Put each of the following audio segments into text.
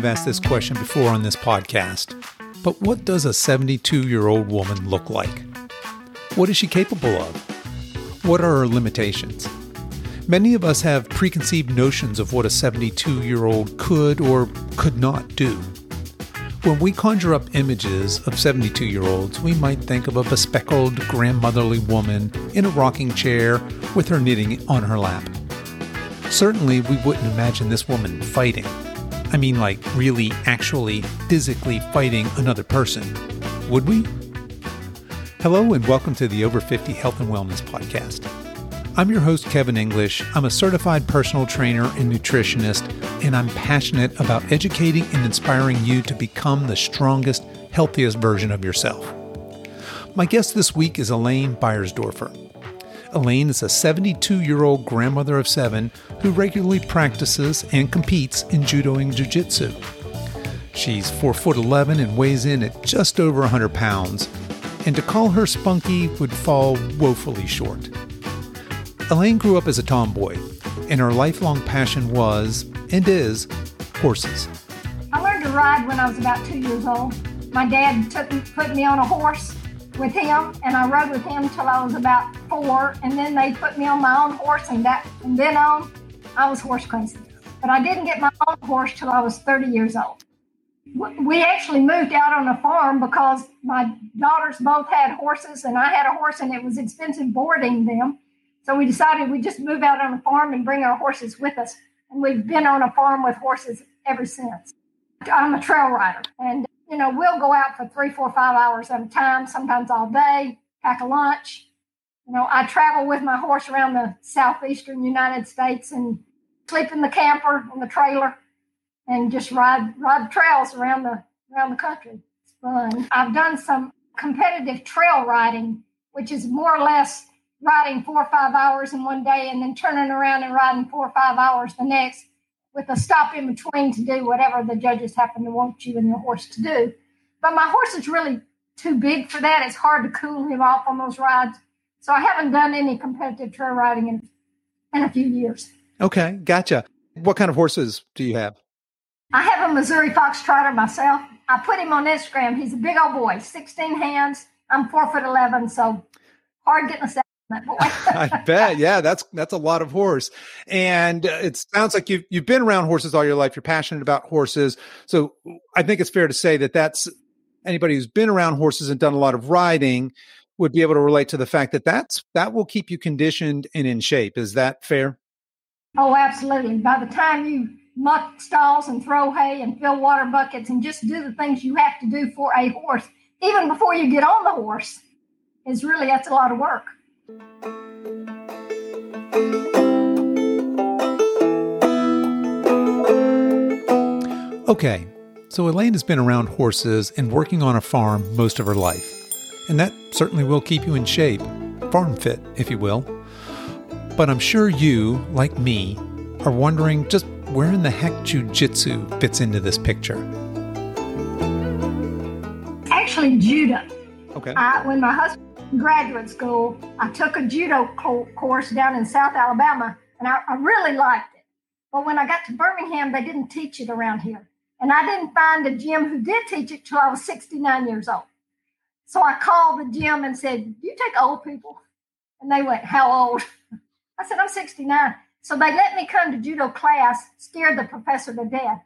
I've asked this question before on this podcast, but what does a 72 year old woman look like? What is she capable of? What are her limitations? Many of us have preconceived notions of what a 72 year old could or could not do. When we conjure up images of 72 year olds, we might think of a bespectacled grandmotherly woman in a rocking chair with her knitting on her lap. Certainly, we wouldn't imagine this woman fighting. I mean, like really, actually, physically fighting another person. Would we? Hello, and welcome to the Over 50 Health and Wellness Podcast. I'm your host, Kevin English. I'm a certified personal trainer and nutritionist, and I'm passionate about educating and inspiring you to become the strongest, healthiest version of yourself. My guest this week is Elaine Beiersdoerfer. Elaine is a 72 year old grandmother of seven who regularly practices and competes in judo and jiu jitsu. She's 4 foot 11 and weighs in at just over 100 pounds, and to call her spunky would fall woefully short. Elaine grew up as a tomboy, and her lifelong passion was, and is, horses. I learned to ride when I was about two years old. My dad took put me on a horse with him, and I rode with him till I was about four. And then they put me on my own horse, and that from then on, I was horse crazy. But I didn't get my own horse till I was 30 years old. We actually moved out on a farm because my daughters both had horses, and I had a horse, and it was expensive boarding them. So we decided we'd just move out on a farm and bring our horses with us. And we've been on a farm with horses ever since. I'm a trail rider and, you know, we'll go out for three, four, five hours at a time, sometimes all day, pack a lunch. You know, I travel with my horse around the southeastern United States and sleep in the camper in the trailer and just ride ride trails around the around the country. It's fun. I've done some competitive trail riding, which is more or less riding four or five hours in one day and then turning around and riding four or five hours the next with a stop in between to do whatever the judges happen to want you and your horse to do. But my horse is really too big for that. It's hard to cool him off on those rides. So I haven't done any competitive trail riding in, in a few years. Okay, gotcha. What kind of horses do you have? I have a Missouri Fox Trotter myself. I put him on Instagram. He's a big old boy, 16 hands. I'm four foot 11, so hard getting a I bet. Yeah, that's that's a lot of horse. And uh, it sounds like you've you've been around horses all your life. You're passionate about horses. So I think it's fair to say that that's anybody who's been around horses and done a lot of riding would be able to relate to the fact that that's that will keep you conditioned and in shape. Is that fair? Oh, absolutely. By the time you muck stalls and throw hay and fill water buckets and just do the things you have to do for a horse, even before you get on the horse, is really that's a lot of work. Okay, so Elaine has been around horses and working on a farm most of her life. And that certainly will keep you in shape, farm fit, if you will. But I'm sure you, like me, are wondering just where in the heck jujitsu fits into this picture. Actually, judo. Okay. I, when my husband graduate school, I took a judo co- course down in South Alabama, and I, I really liked it. But when I got to Birmingham, they didn't teach it around here. And I didn't find a gym who did teach it till I was 69 years old. So I called the gym and said, You take old people? And they went, How old? I said, I'm 69. So they let me come to judo class, scared the professor to death.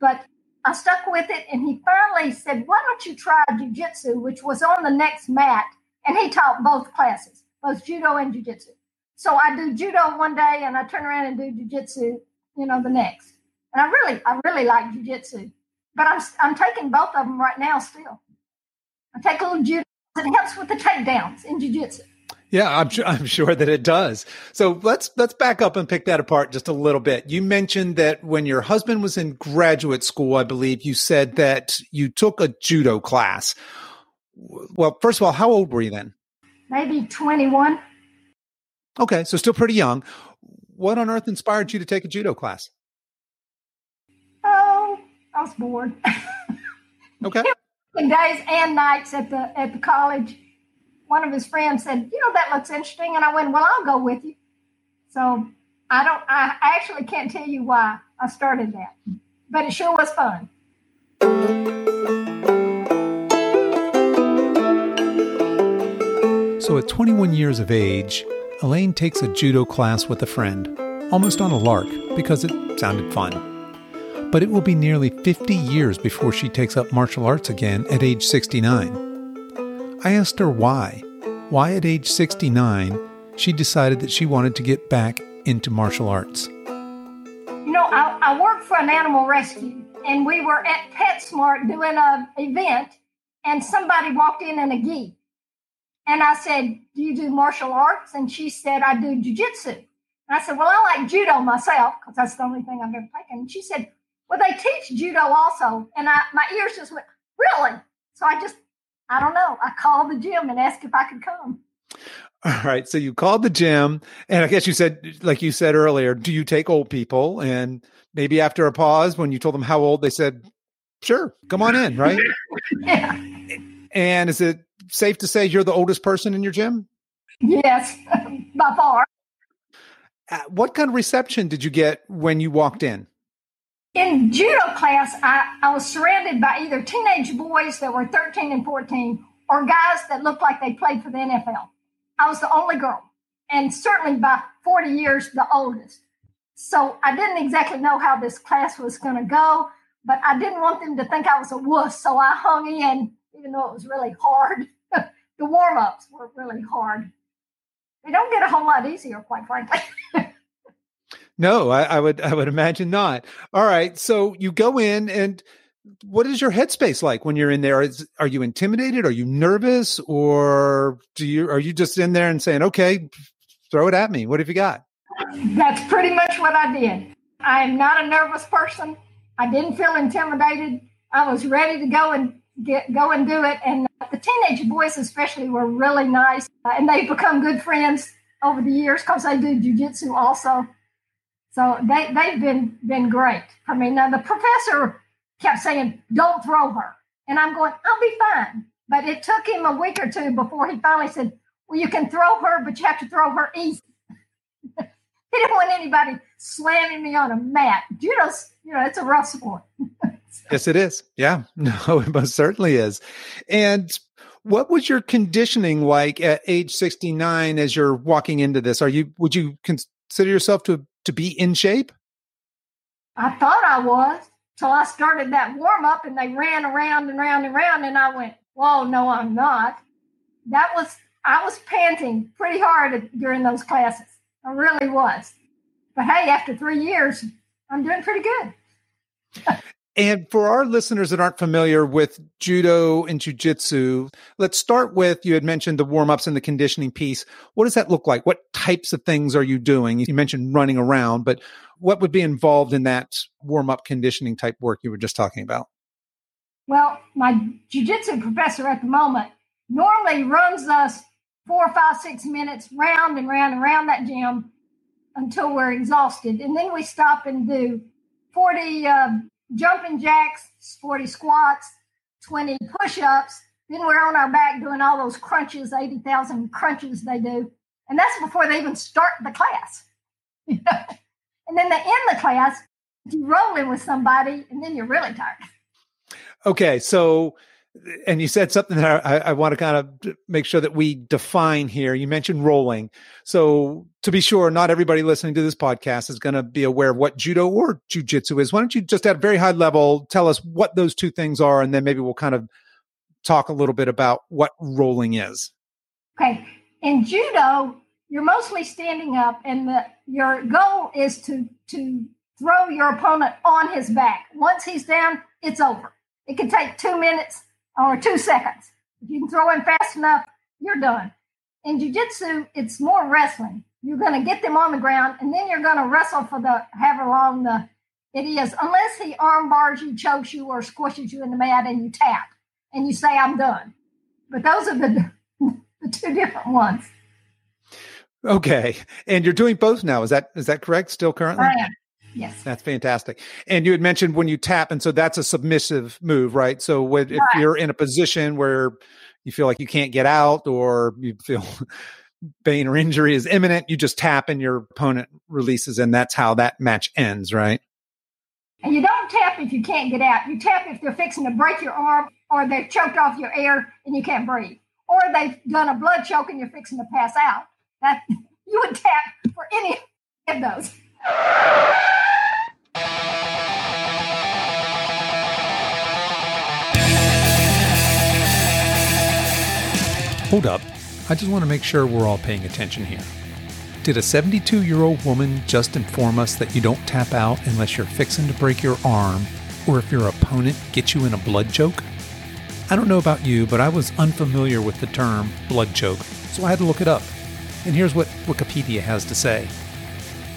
But I stuck with it, and he finally said, Why don't you try jujitsu, which was on the next mat and he taught both classes, both judo and jujitsu. So I do judo one day and I turn around and do jujitsu, you know, the next. And I really, I really like jujitsu, but I'm I'm taking both of them right now still. I take a little judo. It helps with the takedowns in jujitsu. Yeah, I'm sure, I'm sure that it does. So let's let's back up and pick that apart just a little bit. You mentioned that when your husband was in graduate school, I believe you said that you took a judo class. Well, first of all, how old were you then? Maybe 21. Okay, so still pretty young. What on earth inspired you to take a judo class? Oh, I was bored. Okay. days and nights at the at the college. One of his friends said, "You know that looks interesting," and I went, "Well, I'll go with you." So I don't. I actually can't tell you why I started that. but it sure was fun. So at 21 years of age, Elaine takes a judo class with a friend, almost on a lark because it sounded fun. But it will be nearly 50 years before she takes up martial arts again at age 69. I asked her why. Why at age 69 she decided that she wanted to get back into martial arts. You know, I, I worked for an animal rescue, and we were at PetSmart doing an event, and somebody walked in in a gi. And I said, Do you do martial arts? And she said, I do jujitsu. And I said, Well, I like judo myself because that's the only thing I've ever taken. And she said, Well, they teach judo also. And I, my ears just went, Really? So I just, I don't know. I called the gym and asked if I could come. All right. So you called the gym, and I guess you said, like you said earlier, do you take old people? And maybe after a pause, when you told them how old, they said, sure, come on in, right? yeah. And is it safe to say you're the oldest person in your gym? Yes, by far. Uh, what kind of reception did you get when you walked in? In judo class, I, I was surrounded by either teenage boys that were 13 and 14 or guys that looked like they played for the NFL. I was the only girl, and certainly by 40 years, the oldest. So I didn't exactly know how this class was going to go, but I didn't want them to think I was a wuss. So I hung in, even though it was really hard. The warm ups were really hard. They don't get a whole lot easier, quite frankly. no, I, I would I would imagine not. All right, so you go in and what is your headspace like when you're in there? Is, are you intimidated? Are you nervous, or do you are you just in there and saying, "Okay, throw it at me"? What have you got? That's pretty much what I did. I am not a nervous person. I didn't feel intimidated. I was ready to go and get go and do it. And the teenage boys, especially, were really nice, uh, and they've become good friends over the years because they do jujitsu also. So they they've been been great I mean, Now the professor kept saying, Don't throw her. And I'm going, I'll be fine. But it took him a week or two before he finally said, Well, you can throw her, but you have to throw her easy. he didn't want anybody slamming me on a mat. Judo's, you know, it's a rough sport. yes, it is. Yeah, no, it most certainly is. And what was your conditioning like at age 69 as you're walking into this? Are you, would you consider yourself to, to be in shape? I thought I was. So I started that warm up and they ran around and around and around. And I went, Whoa, no, I'm not. That was, I was panting pretty hard during those classes. I really was. But hey, after three years, I'm doing pretty good. and for our listeners that aren't familiar with judo and jujitsu, let's start with you had mentioned the warm ups and the conditioning piece. What does that look like? What types of things are you doing? You mentioned running around, but what would be involved in that warm up conditioning type work you were just talking about? Well, my jujitsu professor at the moment normally runs us four, five, six minutes round and round and round that gym until we're exhausted. And then we stop and do 40 uh, jumping jacks, 40 squats, 20 push ups. Then we're on our back doing all those crunches, 80,000 crunches they do. And that's before they even start the class. And then they end the class, you roll in with somebody, and then you're really tired. Okay, so and you said something that I, I, want to kind of make sure that we define here. You mentioned rolling. So to be sure, not everybody listening to this podcast is going to be aware of what judo or jujitsu is. Why don't you just at a very high level tell us what those two things are, and then maybe we'll kind of talk a little bit about what rolling is. Okay. In judo, you're mostly standing up, and the, your goal is to to throw your opponent on his back. Once he's down, it's over. It can take two minutes or two seconds. If you can throw him fast enough, you're done. In jiu-jitsu, it's more wrestling. You're going to get them on the ground, and then you're going to wrestle for the however long the it is, unless he arm bars you, chokes you, or squishes you in the mat, and you tap and you say, "I'm done." But those are the the two different ones. Okay. And you're doing both now. Is that is that correct? Still currently? I am. Yes. That's fantastic. And you had mentioned when you tap, and so that's a submissive move, right? So when, if you're in a position where you feel like you can't get out or you feel pain or injury is imminent, you just tap and your opponent releases, and that's how that match ends, right? And you don't tap if you can't get out. You tap if they're fixing to break your arm or they've choked off your air and you can't breathe. Or they've done a blood choke and you're fixing to pass out. That you would tap for any of those. Hold up. I just want to make sure we're all paying attention here. Did a 72 year old woman just inform us that you don't tap out unless you're fixing to break your arm or if your opponent gets you in a blood choke? I don't know about you, but I was unfamiliar with the term blood choke, so I had to look it up. And here's what Wikipedia has to say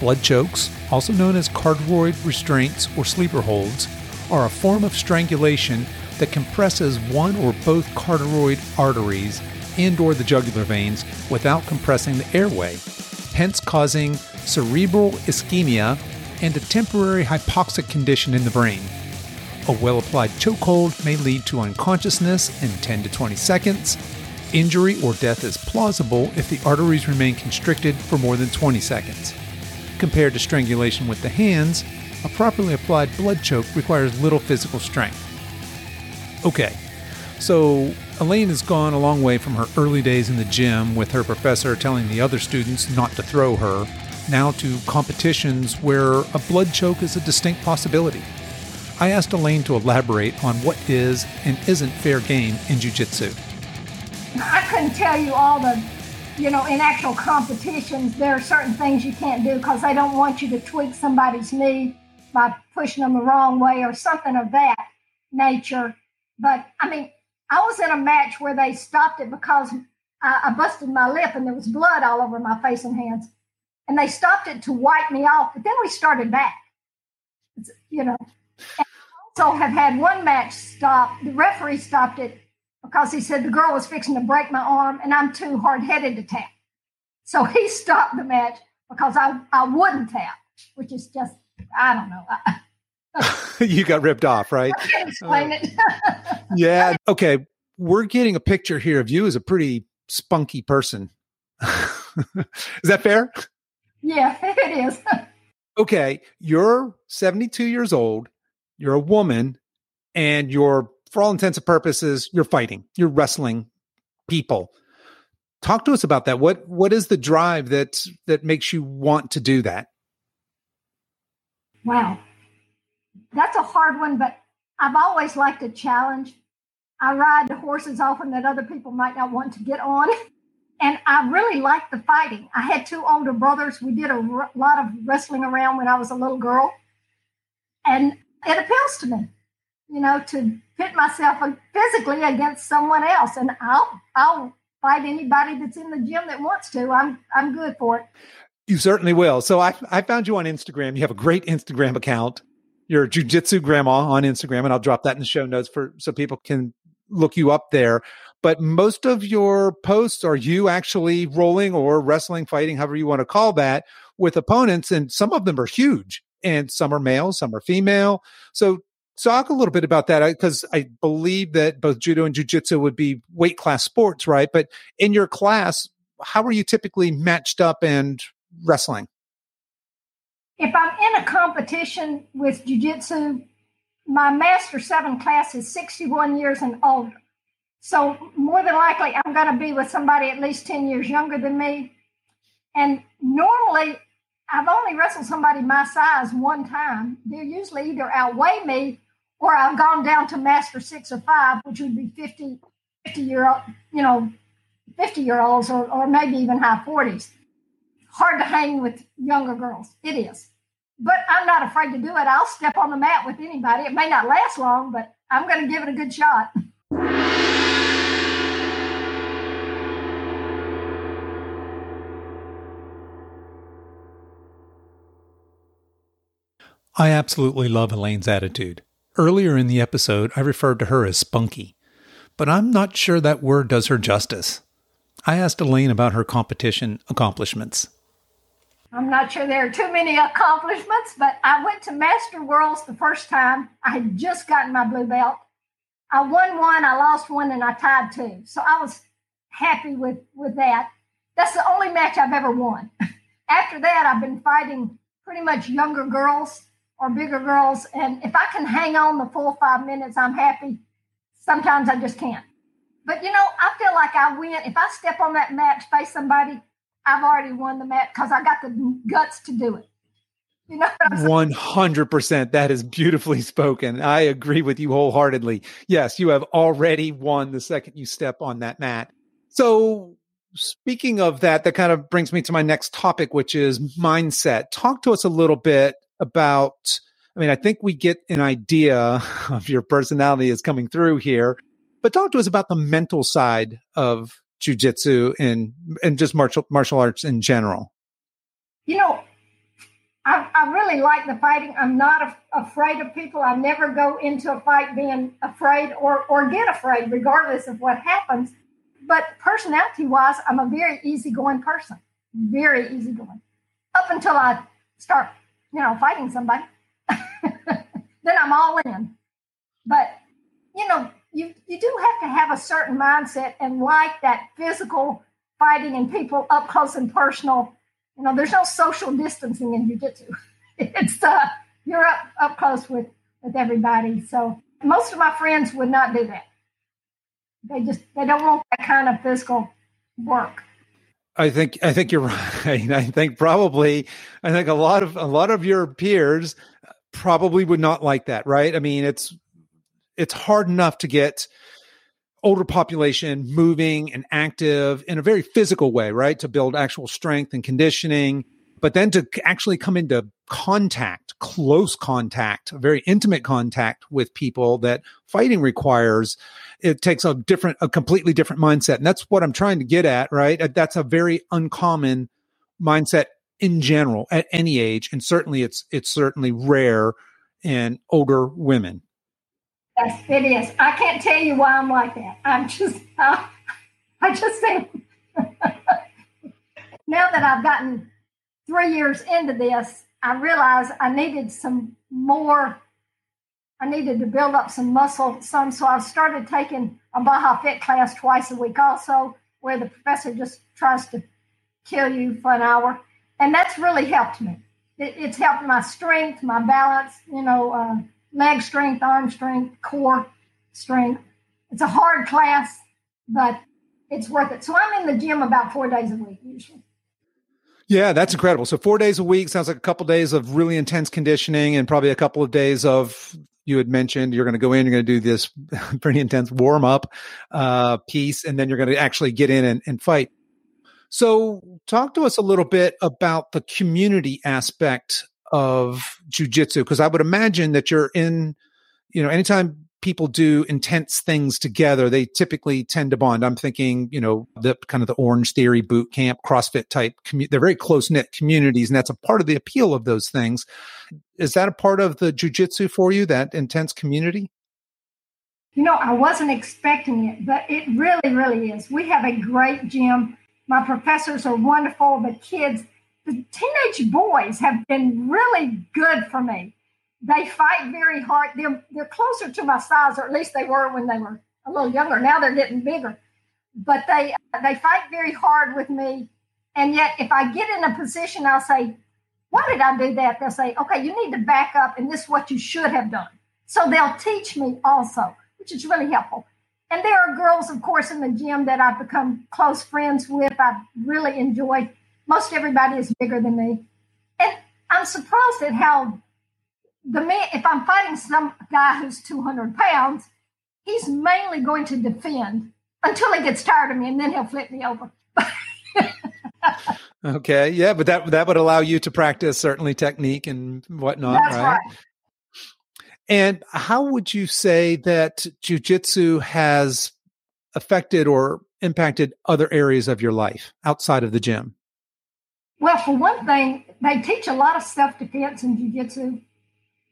Blood chokes, also known as carotid restraints or sleeper holds, are a form of strangulation that compresses one or both carotid arteries and or the jugular veins without compressing the airway, hence causing cerebral ischemia and a temporary hypoxic condition in the brain. A well applied chokehold may lead to unconsciousness in 10 to 20 seconds. Injury or death is plausible if the arteries remain constricted for more than 20 seconds. Compared to strangulation with the hands, a properly applied blood choke requires little physical strength. Okay, so Elaine has gone a long way from her early days in the gym with her professor telling the other students not to throw her, now to competitions where a blood choke is a distinct possibility. I asked Elaine to elaborate on what is and isn't fair game in jiu-jitsu. I couldn't tell you all the, you know, in actual competitions, there are certain things you can't do because they don't want you to tweak somebody's knee by pushing them the wrong way or something of that nature. But I mean, I was in a match where they stopped it because I, I busted my lip and there was blood all over my face and hands. And they stopped it to wipe me off, but then we started back. You know, and also have had one match stop. The referee stopped it because he said the girl was fixing to break my arm and I'm too hard headed to tap. So he stopped the match because I, I wouldn't tap, which is just, I don't know. you got ripped off, right? I can't explain uh, it. yeah. Okay. We're getting a picture here of you as a pretty spunky person. is that fair? Yeah, it is. okay. You're 72 years old. You're a woman and you're, for all intents and purposes, you're fighting, you're wrestling people. Talk to us about that. What, what is the drive that, that makes you want to do that? Wow. That's a hard one, but I've always liked a challenge. I ride the horses often that other people might not want to get on. And I really like the fighting. I had two older brothers. We did a r- lot of wrestling around when I was a little girl. And it appeals to me, you know, to pit myself physically against someone else. And I'll, I'll fight anybody that's in the gym that wants to. I'm, I'm good for it. You certainly will. So I, I found you on Instagram. You have a great Instagram account your jujitsu grandma on Instagram, and I'll drop that in the show notes for so people can look you up there. But most of your posts are you actually rolling or wrestling, fighting, however you want to call that, with opponents, and some of them are huge, and some are male, some are female. So talk a little bit about that because I believe that both judo and jujitsu would be weight class sports, right? But in your class, how are you typically matched up and wrestling? if I'm in a competition with jujitsu, my master seven class is 61 years and older. So more than likely, I'm going to be with somebody at least 10 years younger than me. And normally, I've only wrestled somebody my size one time. They're usually either outweigh me or I've gone down to master six or five, which would be 50, 50 year old, you know, 50 year olds or, or maybe even high 40s. Hard to hang with younger girls. It is but I'm not afraid to do it. I'll step on the mat with anybody. It may not last long, but I'm going to give it a good shot. I absolutely love Elaine's attitude. Earlier in the episode, I referred to her as spunky, but I'm not sure that word does her justice. I asked Elaine about her competition accomplishments. I'm not sure there are too many accomplishments, but I went to Master Worlds the first time. I had just gotten my blue belt. I won one, I lost one, and I tied two. So I was happy with, with that. That's the only match I've ever won. After that, I've been fighting pretty much younger girls or bigger girls. And if I can hang on the full five minutes, I'm happy. Sometimes I just can't. But you know, I feel like I win. If I step on that mat face somebody, I've already won the mat because I got the guts to do it. You know, 100%. That is beautifully spoken. I agree with you wholeheartedly. Yes, you have already won the second you step on that mat. So, speaking of that, that kind of brings me to my next topic, which is mindset. Talk to us a little bit about, I mean, I think we get an idea of your personality is coming through here, but talk to us about the mental side of jujitsu and, and just martial, martial arts in general. You know, I, I really like the fighting. I'm not af- afraid of people. I never go into a fight being afraid or, or get afraid, regardless of what happens. But personality wise, I'm a very easygoing person, very easygoing. Up until I start, you know, fighting somebody, then I'm all in. But you know, you you do have to have a certain mindset and like that physical fighting and people up close and personal you know, there's no social distancing in jujitsu. It's uh, you're up up close with with everybody. So most of my friends would not do that. They just they don't want that kind of physical work. I think I think you're right. I think probably I think a lot of a lot of your peers probably would not like that, right? I mean, it's it's hard enough to get older population moving and active in a very physical way, right? To build actual strength and conditioning, but then to actually come into contact, close contact, very intimate contact with people that fighting requires, it takes a different, a completely different mindset. And that's what I'm trying to get at, right? That's a very uncommon mindset in general at any age. And certainly it's, it's certainly rare in older women. Yes, it is. I can't tell you why I'm like that. I'm just, uh, I just think now that I've gotten three years into this, I realized I needed some more. I needed to build up some muscle, some. So I started taking a Baja Fit class twice a week, also, where the professor just tries to kill you for an hour, and that's really helped me. It, it's helped my strength, my balance. You know. Uh, leg strength, arm strength, core strength. It's a hard class, but it's worth it. So I'm in the gym about four days a week usually. Yeah, that's incredible. So four days a week sounds like a couple of days of really intense conditioning and probably a couple of days of you had mentioned you're going to go in, you're going to do this pretty intense warm up uh, piece, and then you're going to actually get in and, and fight. So talk to us a little bit about the community aspect of jujitsu? Because I would imagine that you're in, you know, anytime people do intense things together, they typically tend to bond. I'm thinking, you know, the kind of the Orange Theory boot camp, CrossFit type. Commu- they're very close knit communities, and that's a part of the appeal of those things. Is that a part of the jujitsu for you? That intense community? You know, I wasn't expecting it, but it really, really is. We have a great gym. My professors are wonderful. The kids, the teenage boys have been really good for me. They fight very hard. They're, they're closer to my size, or at least they were when they were a little younger. Now they're getting bigger, but they they fight very hard with me. And yet, if I get in a position, I'll say, "Why did I do that?" They'll say, "Okay, you need to back up, and this is what you should have done." So they'll teach me also, which is really helpful. And there are girls, of course, in the gym that I've become close friends with. I've really enjoyed most everybody is bigger than me. And I'm surprised at how the man, if I'm fighting some guy who's 200 pounds, he's mainly going to defend until he gets tired of me and then he'll flip me over. okay. Yeah. But that, that would allow you to practice certainly technique and whatnot. That's right? right. And how would you say that jujitsu has affected or impacted other areas of your life outside of the gym? Well, for one thing, they teach a lot of self defense in jiu-jitsu.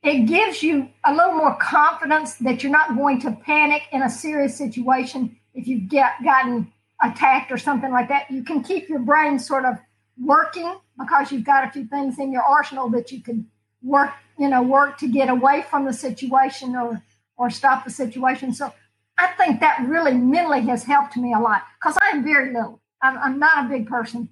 It gives you a little more confidence that you're not going to panic in a serious situation if you've get, gotten attacked or something like that. You can keep your brain sort of working because you've got a few things in your arsenal that you can work, you know, work to get away from the situation or or stop the situation. So I think that really mentally has helped me a lot because I am very little. I'm, I'm not a big person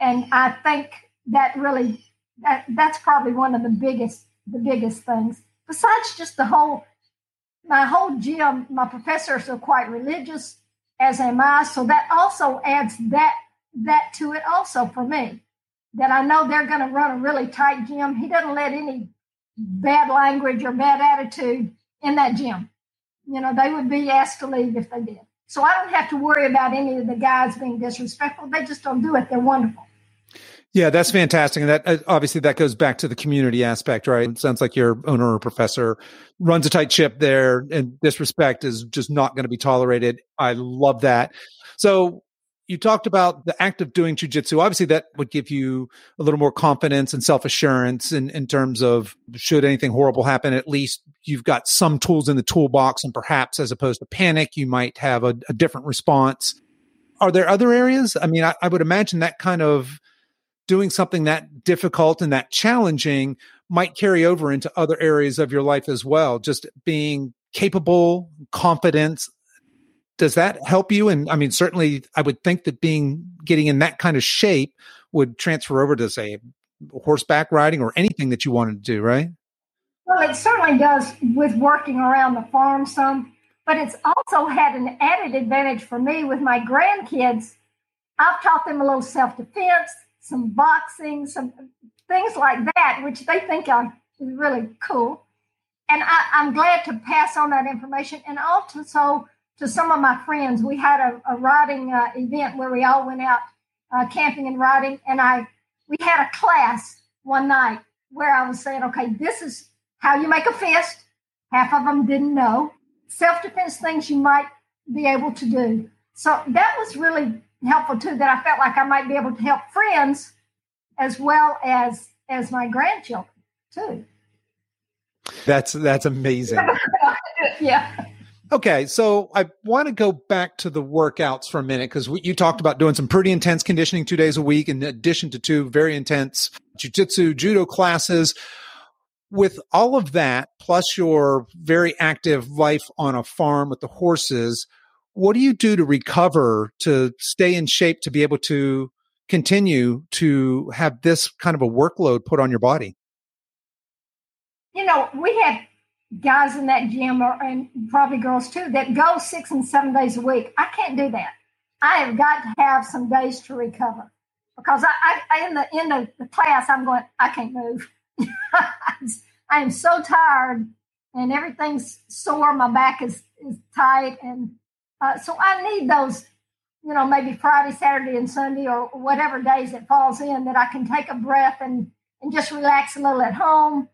and I think that really that that's probably one of the biggest the biggest things. Besides just the whole, my whole gym, my professors are quite religious, as am I. So that also adds that that to it also for me. That I know they're going to run a really tight gym. He doesn't let any bad language or bad attitude in that gym. You know, they would be asked to leave if they did. So I don't have to worry about any of the guys being disrespectful. They just don't do it. They're wonderful. Yeah, that's fantastic. And that uh, obviously that goes back to the community aspect, right? It sounds like your owner or professor runs a tight ship there and disrespect is just not going to be tolerated. I love that. So you talked about the act of doing jujitsu. Obviously, that would give you a little more confidence and self assurance in, in terms of should anything horrible happen, at least you've got some tools in the toolbox. And perhaps as opposed to panic, you might have a, a different response. Are there other areas? I mean, I, I would imagine that kind of doing something that difficult and that challenging might carry over into other areas of your life as well. Just being capable, confident. Does that help you? And I mean, certainly I would think that being getting in that kind of shape would transfer over to say horseback riding or anything that you wanted to do, right? Well, it certainly does with working around the farm some, but it's also had an added advantage for me with my grandkids. I've taught them a little self defense, some boxing, some things like that, which they think are really cool. And I, am glad to pass on that information. And also to some of my friends, we had a, a riding uh, event where we all went out uh, camping and riding. And I we had a class one night where I was saying, okay, this is how you make a fist. Half of them didn't know. Self defense things you might be able to do. So that was really helpful too that I felt like I might be able to help friends as well as as my grandchildren too. That's that's amazing. yeah. Okay, so I want to go back to the workouts for a minute because you talked about doing some pretty intense conditioning two days a week, in addition to two very intense jujitsu, judo classes. With all of that, plus your very active life on a farm with the horses, what do you do to recover to stay in shape to be able to continue to have this kind of a workload put on your body? You know we have guys in that gym or, and probably girls too that go six and seven days a week. I can't do that. I have got to have some days to recover because i, I in the end of the class i'm going i can't move. I am so tired and everything's sore. My back is, is tight and uh, so I need those, you know, maybe Friday, Saturday, and Sunday, or whatever days it falls in that I can take a breath and and just relax a little at home,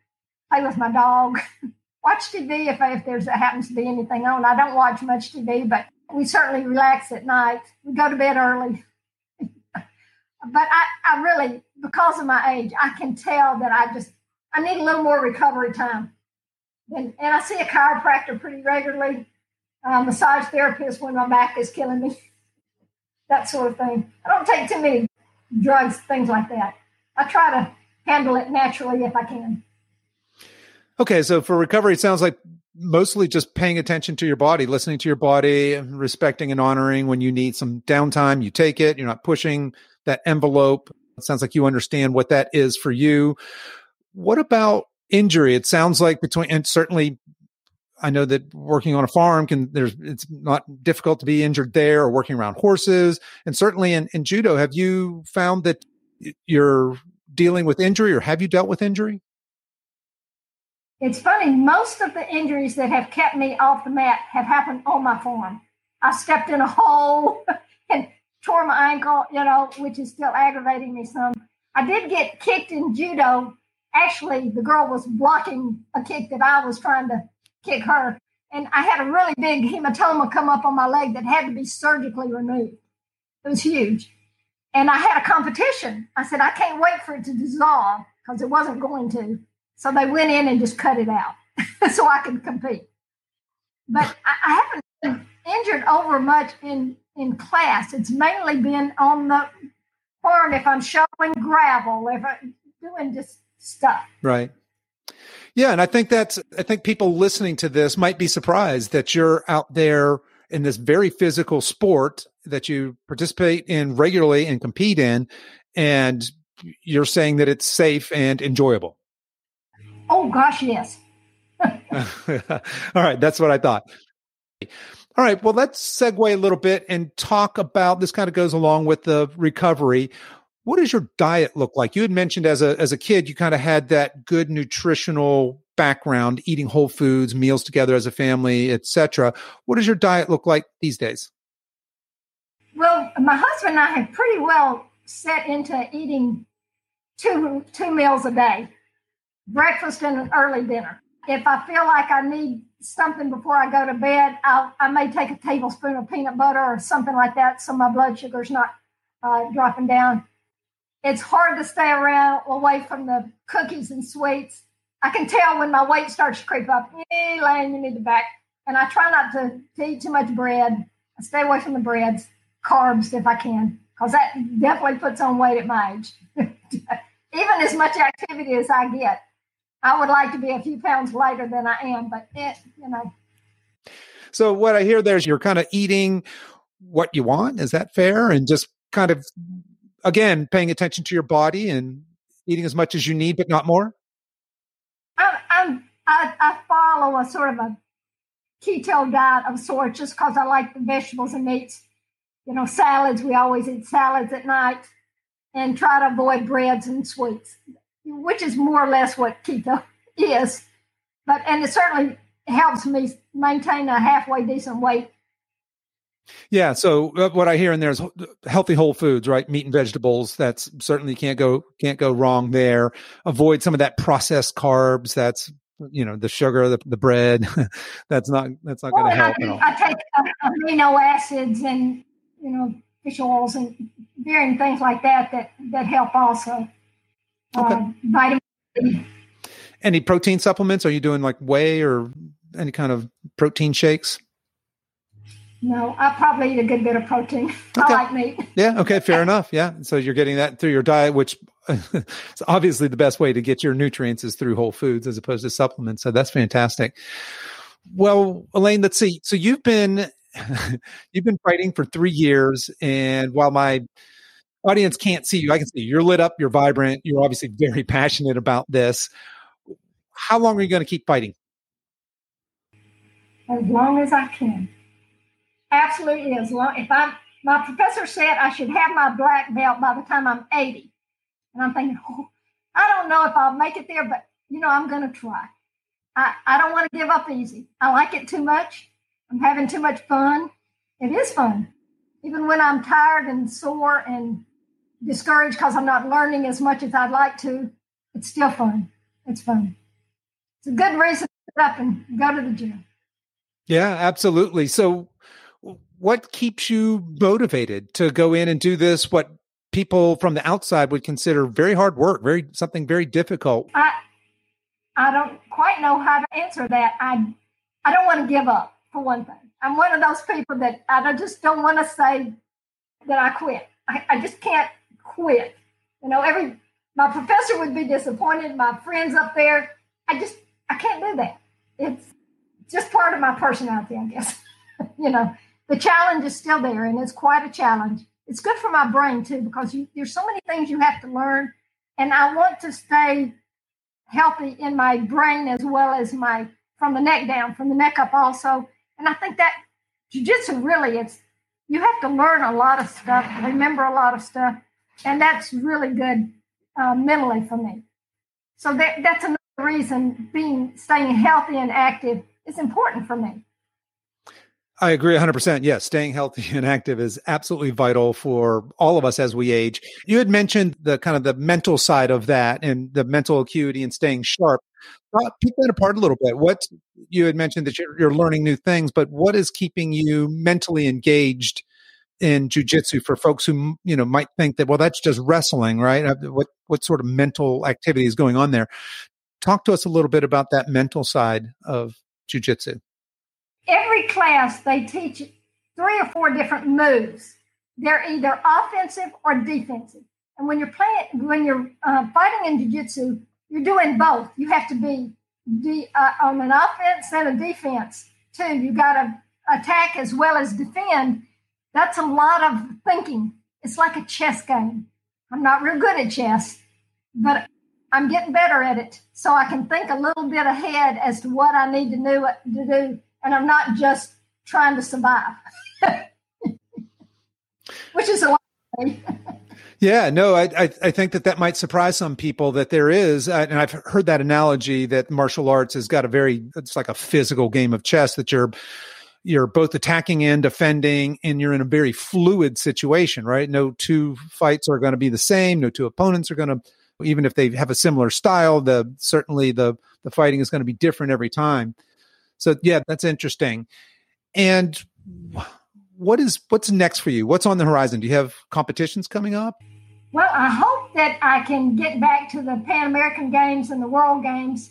play with my dog, watch TV if if there's happens to be anything on. I don't watch much TV, but we certainly relax at night. We go to bed early. but I, I really, because of my age, I can tell that I just I need a little more recovery time. And, and I see a chiropractor pretty regularly uh, massage therapist when my back is killing me, that sort of thing. I don't take too many drugs, things like that. I try to handle it naturally if I can. Okay, so for recovery, it sounds like mostly just paying attention to your body, listening to your body, respecting and honoring when you need some downtime, you take it. You're not pushing that envelope. It sounds like you understand what that is for you. What about injury? It sounds like between, and certainly I know that working on a farm can there's it's not difficult to be injured there or working around horses. And certainly in, in judo, have you found that you're dealing with injury or have you dealt with injury? It's funny, most of the injuries that have kept me off the mat have happened on my farm. I stepped in a hole and tore my ankle, you know, which is still aggravating me some. I did get kicked in judo. Actually, the girl was blocking a kick that I was trying to kick her. And I had a really big hematoma come up on my leg that had to be surgically removed. It was huge. And I had a competition. I said, I can't wait for it to dissolve because it wasn't going to. So they went in and just cut it out so I could compete. But I, I haven't been injured over much in, in class. It's mainly been on the farm if I'm showing gravel, if I'm doing just stuff. Right. Yeah, and I think that's I think people listening to this might be surprised that you're out there in this very physical sport that you participate in regularly and compete in and you're saying that it's safe and enjoyable. Oh gosh, yes. All right, that's what I thought. All right, well, let's segue a little bit and talk about this. Kind of goes along with the recovery. What does your diet look like? You had mentioned as a as a kid, you kind of had that good nutritional background, eating whole foods, meals together as a family, etc. What does your diet look like these days? Well, my husband and I have pretty well set into eating two two meals a day, breakfast and an early dinner. If I feel like I need something before I go to bed, I'll, I may take a tablespoon of peanut butter or something like that, so my blood sugar's not uh, dropping down. It's hard to stay around away from the cookies and sweets. I can tell when my weight starts to creep up. Hey, Lane, you need to back. And I try not to, to eat too much bread. I stay away from the breads, carbs if I can, because that definitely puts on weight at my age. Even as much activity as I get, I would like to be a few pounds lighter than I am, but it, you know. So what I hear there is you're kind of eating what you want. Is that fair? And just kind of again paying attention to your body and eating as much as you need, but not more. I'm, I, I follow a sort of a keto diet of sorts just because I like the vegetables and meats. You know, salads, we always eat salads at night and try to avoid breads and sweets, which is more or less what keto is. But, and it certainly helps me maintain a halfway decent weight. Yeah. So uh, what I hear in there is healthy whole foods, right? Meat and vegetables. That's certainly can't go can't go wrong there. Avoid some of that processed carbs. That's you know the sugar, the, the bread. that's not that's not well, going to help I, at all. I take uh, amino acids and you know fish oils and varying things like that that that help also. Okay. Uh, vitamin D. Any protein supplements? Are you doing like whey or any kind of protein shakes? No, I probably eat a good bit of protein. Okay. I like meat. Yeah. Okay. Fair enough. Yeah. So you're getting that through your diet, which is obviously the best way to get your nutrients is through whole foods as opposed to supplements. So that's fantastic. Well, Elaine, let's see. So you've been you've been fighting for three years, and while my audience can't see you, I can see you. you're lit up, you're vibrant, you're obviously very passionate about this. How long are you going to keep fighting? As long as I can. Absolutely, as long if I my professor said I should have my black belt by the time I'm 80, and I'm thinking, oh, I don't know if I'll make it there, but you know I'm going to try. I I don't want to give up easy. I like it too much. I'm having too much fun. It is fun, even when I'm tired and sore and discouraged because I'm not learning as much as I'd like to. It's still fun. It's fun. It's a good reason to get up and go to the gym. Yeah, absolutely. So what keeps you motivated to go in and do this? What people from the outside would consider very hard work, very something very difficult. I I don't quite know how to answer that. I I don't want to give up for one thing. I'm one of those people that I just don't want to say that I quit. I, I just can't quit. You know, every my professor would be disappointed. My friends up there, I just I can't do that. It's just part of my personality, I guess. you know, the challenge is still there and it's quite a challenge. It's good for my brain too because you, there's so many things you have to learn, and I want to stay healthy in my brain as well as my from the neck down, from the neck up also. And I think that jujitsu really it's you have to learn a lot of stuff, remember a lot of stuff, and that's really good uh, mentally for me. So that, that's another reason being staying healthy and active is important for me. I agree 100%. Yes, staying healthy and active is absolutely vital for all of us as we age. You had mentioned the kind of the mental side of that and the mental acuity and staying sharp. Uh, pick that apart a little bit. What you had mentioned that you're, you're learning new things, but what is keeping you mentally engaged in jujitsu for folks who you know might think that well that's just wrestling, right? Uh, what what sort of mental activity is going on there? Talk to us a little bit about that mental side of jujitsu every class they teach three or four different moves. They're either offensive or defensive. And when you're playing, when you're uh, fighting in jiu-jitsu, you're doing both. You have to be de- uh, on an offense and a defense too. You got to attack as well as defend. That's a lot of thinking. It's like a chess game. I'm not real good at chess, but I'm getting better at it, so I can think a little bit ahead as to what I need to do to do, and I'm not just trying to survive, which is a lot. Yeah, no, I, I, I think that that might surprise some people that there is, uh, and I've heard that analogy that martial arts has got a very it's like a physical game of chess that you're you're both attacking and defending, and you're in a very fluid situation, right? No two fights are going to be the same. No two opponents are going to, even if they have a similar style, the certainly the the fighting is going to be different every time. So yeah, that's interesting. And what is what's next for you? What's on the horizon? Do you have competitions coming up? Well, I hope that I can get back to the Pan American Games and the World Games.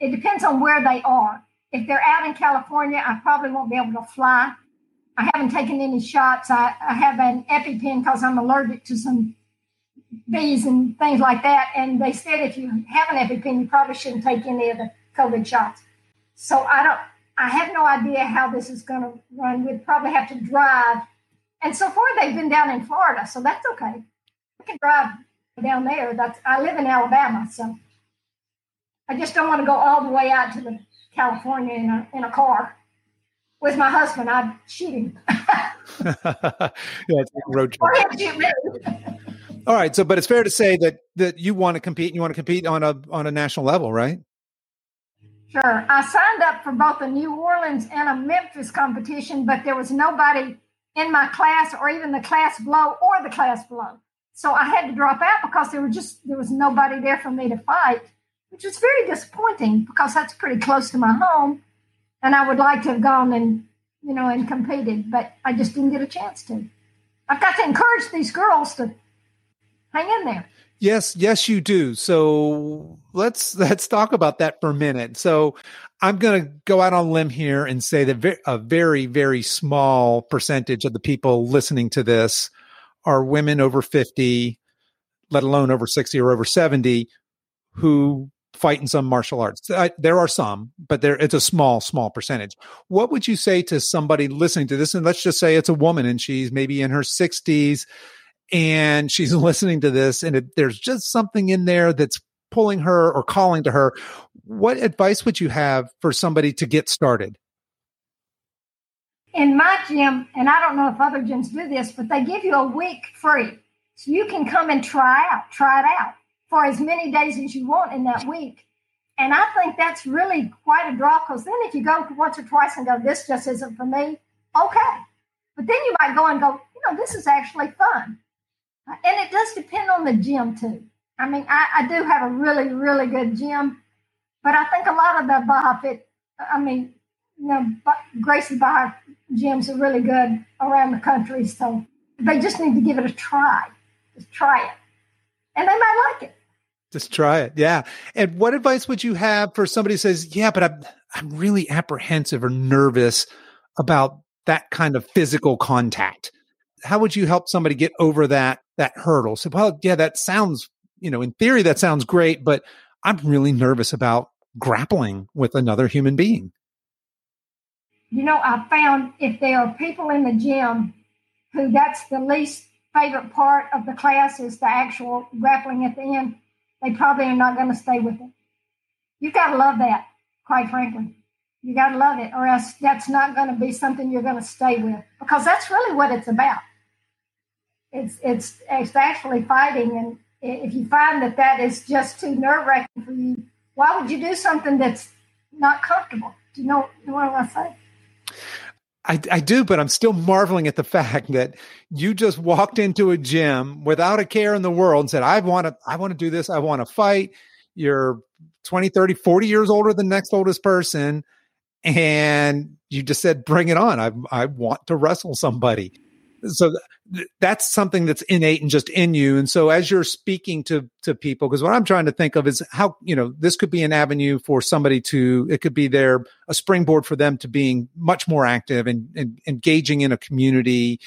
It depends on where they are. If they're out in California, I probably won't be able to fly. I haven't taken any shots. I, I have an EpiPen because I'm allergic to some bees and things like that. And they said if you have an EpiPen, you probably shouldn't take any of the COVID shots. So I don't. I have no idea how this is going to run. We'd probably have to drive. And so far, they've been down in Florida, so that's okay We can drive down there. That's I live in Alabama, so I just don't want to go all the way out to the California in a in a car with my husband. I'd shoot him. yeah, it's a road trip. all right, so but it's fair to say that that you want to compete. and You want to compete on a on a national level, right? Sure. I signed up for both a New Orleans and a Memphis competition, but there was nobody in my class or even the class below or the class below. So I had to drop out because there were just there was nobody there for me to fight, which was very disappointing because that's pretty close to my home, and I would like to have gone and you know and competed, but I just didn't get a chance to. I've got to encourage these girls to hang in there. Yes, yes, you do. So let's let's talk about that for a minute. So I'm going to go out on limb here and say that a very, very small percentage of the people listening to this are women over 50, let alone over 60 or over 70, who fight in some martial arts. There are some, but there it's a small, small percentage. What would you say to somebody listening to this? And let's just say it's a woman and she's maybe in her 60s and she's listening to this, and it, there's just something in there that's pulling her or calling to her. What advice would you have for somebody to get started? in my gym, and I don't know if other gyms do this, but they give you a week free. So you can come and try out, try it out for as many days as you want in that week. And I think that's really quite a draw because then if you go once or twice and go, this just isn't for me, okay. But then you might go and go, you know, this is actually fun. And it does depend on the gym too. I mean, I, I do have a really, really good gym, but I think a lot of the Baja Fit, I mean, you know, Gracie Barra gyms are really good around the country. So they just need to give it a try. Just try it. And they might like it. Just try it. Yeah. And what advice would you have for somebody who says, yeah, but I'm, I'm really apprehensive or nervous about that kind of physical contact? How would you help somebody get over that, that hurdle? So, well, yeah, that sounds, you know, in theory, that sounds great, but I'm really nervous about grappling with another human being you know, I found if there are people in the gym who that's the least favorite part of the class is the actual grappling at the end, they probably are not going to stay with it. You've got to love that, quite frankly. You got to love it, or else that's not going to be something you're going to stay with because that's really what it's about. It's it's it's actually fighting, and if you find that that is just too nerve wracking for you, why would you do something that's not comfortable? Do you know, you know what I want to say? I, I do, but I'm still marveling at the fact that you just walked into a gym without a care in the world and said, I want to, I want to do this. I want to fight. You're 20, 30, 40 years older than the next oldest person. And you just said, bring it on. I, I want to wrestle somebody so th- that's something that's innate and just in you. And so as you're speaking to, to people, because what I'm trying to think of is how, you know, this could be an avenue for somebody to, it could be their, a springboard for them to being much more active and, and engaging in a community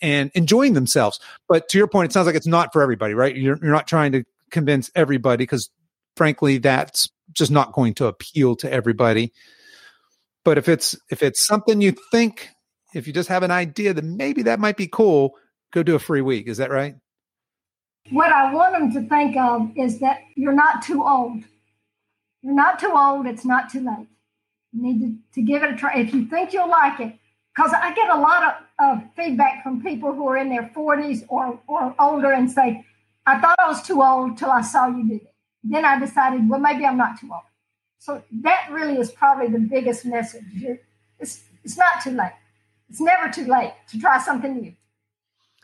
and enjoying themselves. But to your point, it sounds like it's not for everybody, right? You're, you're not trying to convince everybody because frankly, that's just not going to appeal to everybody. But if it's, if it's something you think if you just have an idea that maybe that might be cool, go do a free week. Is that right? What I want them to think of is that you're not too old. You're not too old. It's not too late. You need to, to give it a try. If you think you'll like it, because I get a lot of, of feedback from people who are in their 40s or, or older and say, I thought I was too old till I saw you do it. Then I decided, well, maybe I'm not too old. So that really is probably the biggest message. It's, it's not too late. It's never too late to try something new.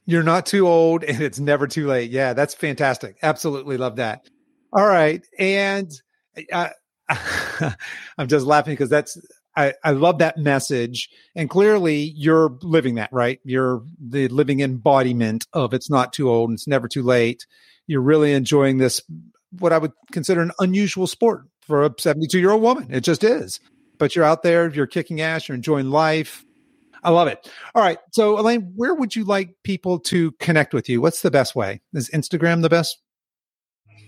You're not too old and it's never too late. Yeah, that's fantastic. Absolutely love that. All right. And uh, I'm just laughing because that's, I, I love that message. And clearly you're living that, right? You're the living embodiment of it's not too old and it's never too late. You're really enjoying this, what I would consider an unusual sport for a 72 year old woman. It just is. But you're out there, you're kicking ass, you're enjoying life. I love it. All right. So, Elaine, where would you like people to connect with you? What's the best way? Is Instagram the best?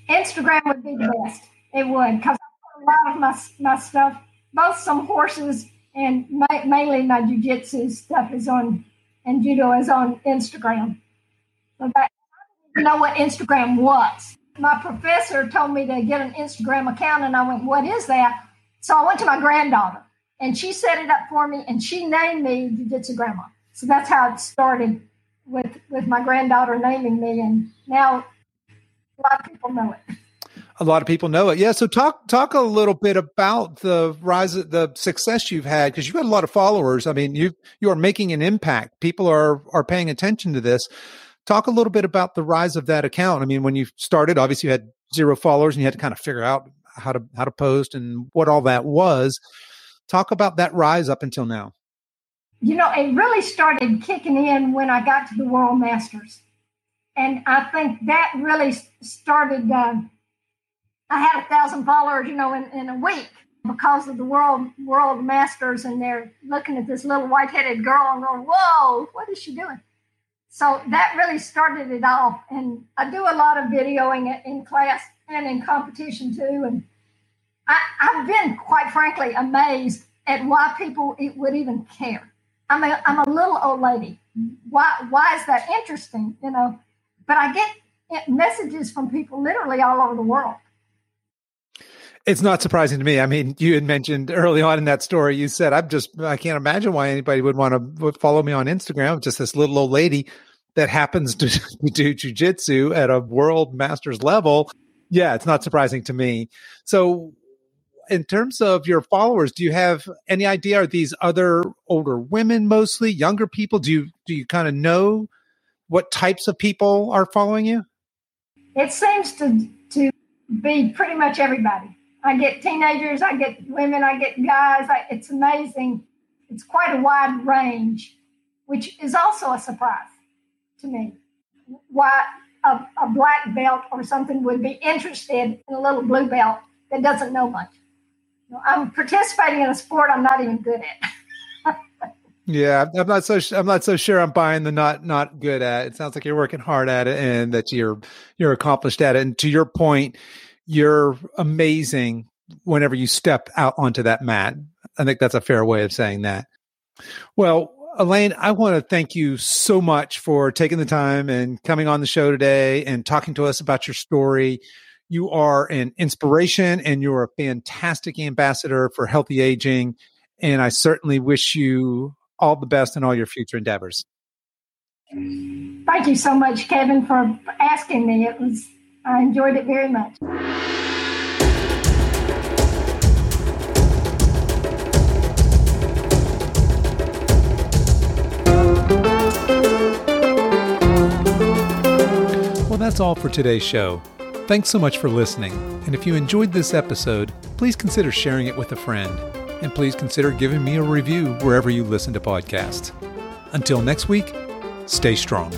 Instagram would be the best. It would, because a lot of my, my stuff, both some horses and ma- mainly my jujitsu stuff is on, and judo is on Instagram. But I didn't know what Instagram was. My professor told me to get an Instagram account, and I went, What is that? So I went to my granddaughter and she set it up for me and she named me Jiu-Jitsu Grandma. So that's how it started with with my granddaughter naming me and now a lot of people know it. A lot of people know it. Yeah. So talk talk a little bit about the rise of the success you've had because you've had a lot of followers. I mean, you you are making an impact. People are are paying attention to this. Talk a little bit about the rise of that account. I mean, when you started, obviously you had zero followers and you had to kind of figure out how to how to post and what all that was. Talk about that rise up until now. You know, it really started kicking in when I got to the World Masters. And I think that really started. Uh, I had a thousand followers, you know, in, in a week because of the World World Masters, and they're looking at this little white-headed girl and going, "Whoa, what is she doing?" So that really started it off. And I do a lot of videoing in class and in competition too. And I, have been, quite frankly, amazed at why people would even care. I'm a, I'm a little old lady. Why, why is that interesting? You know, but I get eh, messages from people literally all over the world. It's not surprising to me. I mean, you had mentioned early on in that story, you said, I'm just, I can't imagine why anybody would want to follow me on Instagram. Just this little old lady that happens to do jujitsu at a world masters level. Yeah, it's not surprising to me. So, in terms of your followers, do you have any idea? Are these other older women mostly, younger people? Do you do you kind of know what types of people are following you? It seems to to be pretty much everybody. I get teenagers, I get women, I get guys. I, it's amazing. It's quite a wide range, which is also a surprise to me. Why a, a black belt or something would be interested in a little blue belt that doesn't know much. I'm participating in a sport I'm not even good at. yeah, I'm not so I'm not so sure I'm buying the not not good at. It sounds like you're working hard at it and that you're you're accomplished at it. And to your point, you're amazing whenever you step out onto that mat. I think that's a fair way of saying that. Well, Elaine, I want to thank you so much for taking the time and coming on the show today and talking to us about your story. You are an inspiration and you're a fantastic ambassador for healthy aging. And I certainly wish you all the best in all your future endeavors. Thank you so much, Kevin, for asking me. It was I enjoyed it very much. Well, that's all for today's show. Thanks so much for listening. And if you enjoyed this episode, please consider sharing it with a friend. And please consider giving me a review wherever you listen to podcasts. Until next week, stay strong.